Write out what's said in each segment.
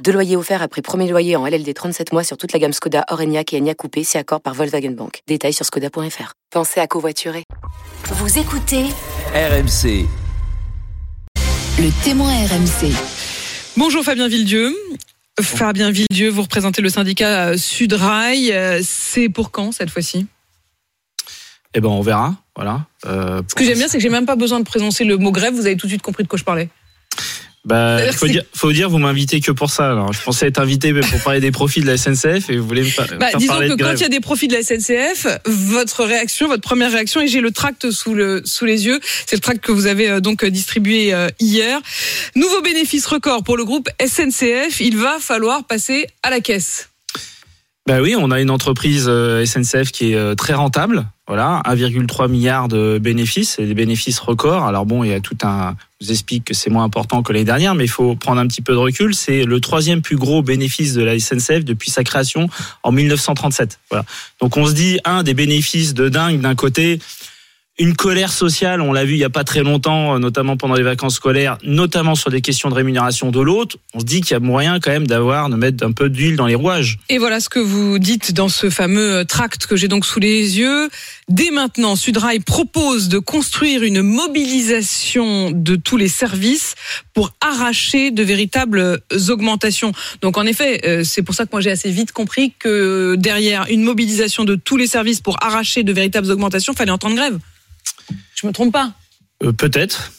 Deux loyers offerts après premier loyer en LLD 37 mois sur toute la gamme Skoda, Orenia et Enya Coupé, si accord par Volkswagen Bank. Détails sur skoda.fr. Pensez à covoiturer. Vous écoutez RMC. le témoin RMC. Bonjour Fabien Villedieu. Fabien Villedieu, vous représentez le syndicat euh, Sudrail. Euh, C'est pour quand cette fois-ci? Eh ben, on verra. Voilà. Euh, Ce que j'aime bien, c'est que j'ai même pas besoin de présenter le mot grève. Vous avez tout de suite compris de quoi je parlais. Bah, faut dire, faut dire, vous m'invitez que pour ça. Alors, je pensais être invité pour parler des profits de la SNCF et vous voulez me pa- Bah, faire disons parler que de quand il y a des profits de la SNCF, votre réaction, votre première réaction, et j'ai le tract sous le sous les yeux, c'est le tract que vous avez euh, donc distribué euh, hier. Nouveau bénéfice record pour le groupe SNCF. Il va falloir passer à la caisse. Bah oui, on a une entreprise euh, SNCF qui est très rentable. Voilà, 1,3 milliard de bénéfices, des bénéfices records. Alors bon, il y a tout un. Je vous explique que c'est moins important que l'année dernière, mais il faut prendre un petit peu de recul. C'est le troisième plus gros bénéfice de la SNCF depuis sa création en 1937. Voilà. Donc on se dit un des bénéfices de dingue d'un côté. Une colère sociale, on l'a vu il y a pas très longtemps, euh, notamment pendant les vacances scolaires, notamment sur des questions de rémunération de l'autre. On se dit qu'il y a moyen quand même d'avoir, de mettre un peu d'huile dans les rouages. Et voilà ce que vous dites dans ce fameux euh, tract que j'ai donc sous les yeux. Dès maintenant, Sudrail propose de construire une mobilisation de tous les services pour arracher de véritables augmentations. Donc en effet, euh, c'est pour ça que moi j'ai assez vite compris que derrière une mobilisation de tous les services pour arracher de véritables augmentations, fallait entendre grève. Je me trompe pas Euh, peut-être.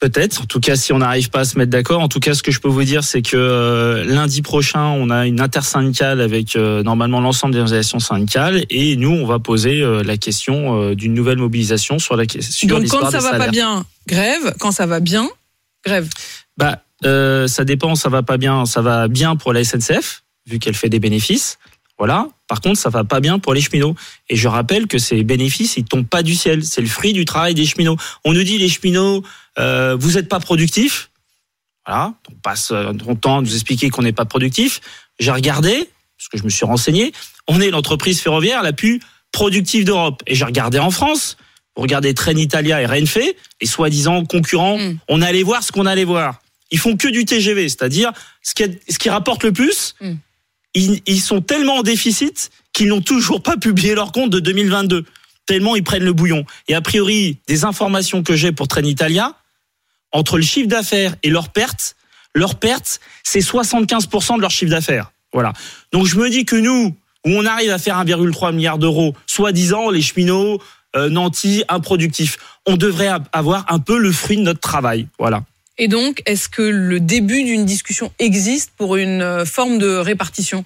Peut-être. En tout cas, si on n'arrive pas à se mettre d'accord. En tout cas, ce que je peux vous dire, c'est que euh, lundi prochain, on a une intersyndicale avec euh, normalement l'ensemble des organisations syndicales, et nous, on va poser euh, la question d'une nouvelle mobilisation sur la sur Donc quand ça des va pas bien, grève. Quand ça va bien, grève. Bah, ça dépend. Ça va pas bien. Ça va bien pour la SNCF vu qu'elle fait des bénéfices. Voilà. Par contre, ça va pas bien pour les cheminots. Et je rappelle que ces bénéfices, ils tombent pas du ciel. C'est le fruit du travail des cheminots. On nous dit les cheminots, euh, vous êtes pas productifs. Voilà. On passe euh, notre temps à nous expliquer qu'on n'est pas productif. J'ai regardé parce que je me suis renseigné. On est l'entreprise ferroviaire la plus productive d'Europe. Et j'ai regardé en France. Vous regardez Trenitalia et Renfe, les soi-disant concurrents. Mm. On allait voir ce qu'on allait voir. Ils font que du TGV, c'est-à-dire ce qui, ce qui rapporte le plus. Mm. Ils, ils sont tellement en déficit qu'ils n'ont toujours pas publié leur compte de 2022. Tellement ils prennent le bouillon. Et a priori, des informations que j'ai pour Trenitalia, entre le chiffre d'affaires et leurs pertes, leurs pertes, c'est 75% de leur chiffre d'affaires. Voilà. Donc je me dis que nous, où on arrive à faire 1,3 milliard d'euros, soi-disant les cheminots euh, nantis, improductifs, on devrait avoir un peu le fruit de notre travail. Voilà. Et donc, est-ce que le début d'une discussion existe pour une euh, forme de répartition?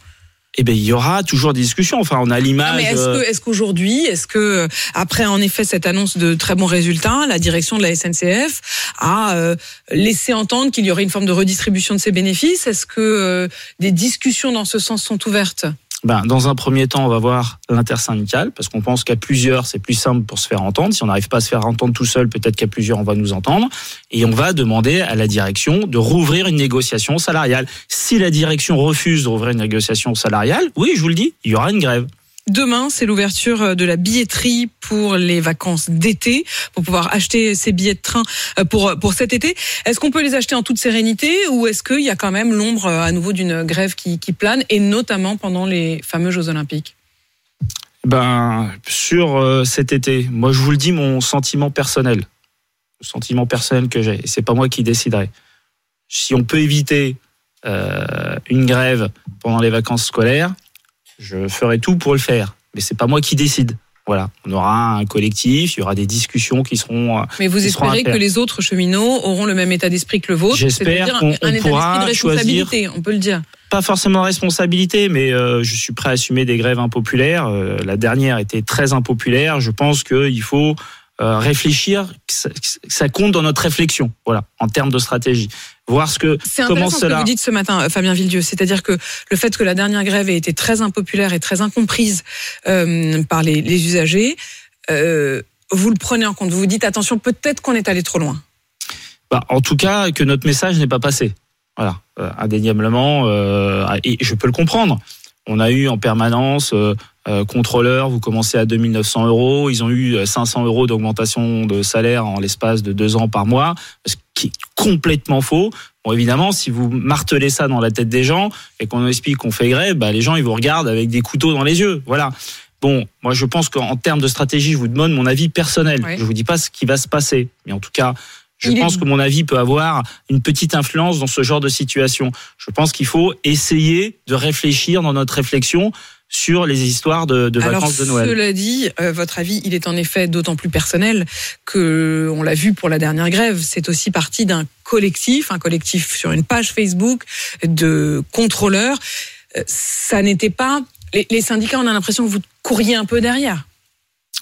Eh ben il y aura toujours des discussions. Enfin, on a l'image. mais est-ce euh, est-ce qu'aujourd'hui, est-ce que après en effet cette annonce de très bons résultats, la direction de la SNCF a euh, laissé entendre qu'il y aurait une forme de redistribution de ces bénéfices? Est-ce que euh, des discussions dans ce sens sont ouvertes? Ben, dans un premier temps, on va voir l'intersyndicale, parce qu'on pense qu'à plusieurs, c'est plus simple pour se faire entendre. Si on n'arrive pas à se faire entendre tout seul, peut-être qu'à plusieurs, on va nous entendre. Et on va demander à la direction de rouvrir une négociation salariale. Si la direction refuse de rouvrir une négociation salariale, oui, je vous le dis, il y aura une grève. Demain, c'est l'ouverture de la billetterie pour les vacances d'été, pour pouvoir acheter ces billets de train euh, pour pour cet été. Est-ce qu'on peut les acheter en toute sérénité ou est-ce qu'il y a quand même l'ombre euh, à nouveau d'une grève qui, qui plane et notamment pendant les fameux Jeux Olympiques? Ben, sur euh, cet été, moi, je vous le dis, mon sentiment personnel, le sentiment personnel que j'ai, c'est pas moi qui déciderai. Si on peut éviter euh, une grève pendant les vacances scolaires, je ferai tout pour le faire. Mais c'est pas moi qui décide. Voilà, on aura un collectif, il y aura des discussions qui seront. euh, Mais vous espérez que les autres cheminots auront le même état d'esprit que le vôtre J'espère qu'on- pourra de choisir- responsabilité, on peut le dire. pas forcément responsabilité, mais euh, je suis prêt à assumer des grèves impopulaires. Euh, la dernière était très impopulaire. Je pense qu'il faut euh, réfléchir, que ça, que ça compte dans notre réflexion, voilà, en termes de stratégie. Voir ce que C'est comment intéressant ce que cela. vous dites ce matin, euh, Fabien Villedieu. C'est-à-dire que le fait que la dernière grève ait été très impopulaire et très incomprise euh, par les, les usagers, euh, vous le prenez en compte. Vous vous dites attention, peut-être qu'on est allé trop loin. Bah, en tout cas, que notre message n'est pas passé. Voilà, indéniablement, et je peux le comprendre. On a eu en permanence euh, euh, contrôleur, vous commencez à 2900 euros, ils ont eu 500 euros d'augmentation de salaire en l'espace de deux ans par mois, ce qui est complètement faux. Bon, évidemment, si vous martelez ça dans la tête des gens et qu'on explique qu'on fait grève, bah, les gens ils vous regardent avec des couteaux dans les yeux. Voilà. Bon, moi je pense qu'en termes de stratégie, je vous demande mon avis personnel. Oui. Je vous dis pas ce qui va se passer, mais en tout cas, je Il est- pense que mon avis peut avoir une petite influence dans ce genre de situation. Je pense qu'il faut essayer de réfléchir dans notre réflexion sur les histoires de, de Alors, vacances de Noël. cela dit, euh, votre avis, il est en effet d'autant plus personnel que, on l'a vu pour la dernière grève, c'est aussi partie d'un collectif, un collectif sur une page Facebook de contrôleurs. Euh, Ça n'était pas. Les, les syndicats, on a l'impression que vous courriez un peu derrière.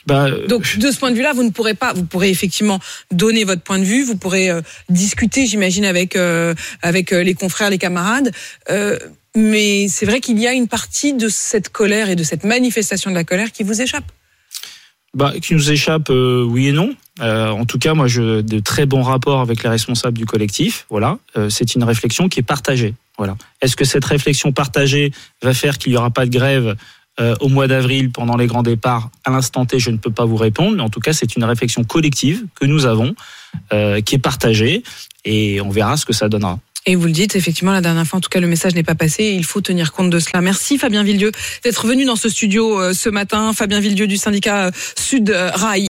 Bah, Donc, de ce point de vue-là, vous ne pourrez pas. Vous pourrez effectivement donner votre point de vue. Vous pourrez euh, discuter, j'imagine, avec euh, avec euh, les confrères, les camarades. Euh, mais c'est vrai qu'il y a une partie de cette colère et de cette manifestation de la colère qui vous échappe. bah, qui nous échappe, euh, oui et non. Euh, en tout cas, moi, je de très bons rapports avec les responsables du collectif. Voilà, Euh, c'est une réflexion qui est partagée. Voilà. Est-ce que cette réflexion partagée va faire qu'il n'y aura pas de grève au mois d'avril pendant les grands départs? À l'instant T, je ne peux pas vous répondre, mais en tout cas, c'est une réflexion collective que nous avons, qui est partagée, et on verra ce que ça donnera. Et vous le dites, effectivement, la dernière fois, en tout cas, le message n'est pas passé. Il faut tenir compte de cela. Merci Fabien Villedieu d'être venu dans ce studio euh, ce matin. Fabien Villedieu du syndicat euh, Sud euh, Rail.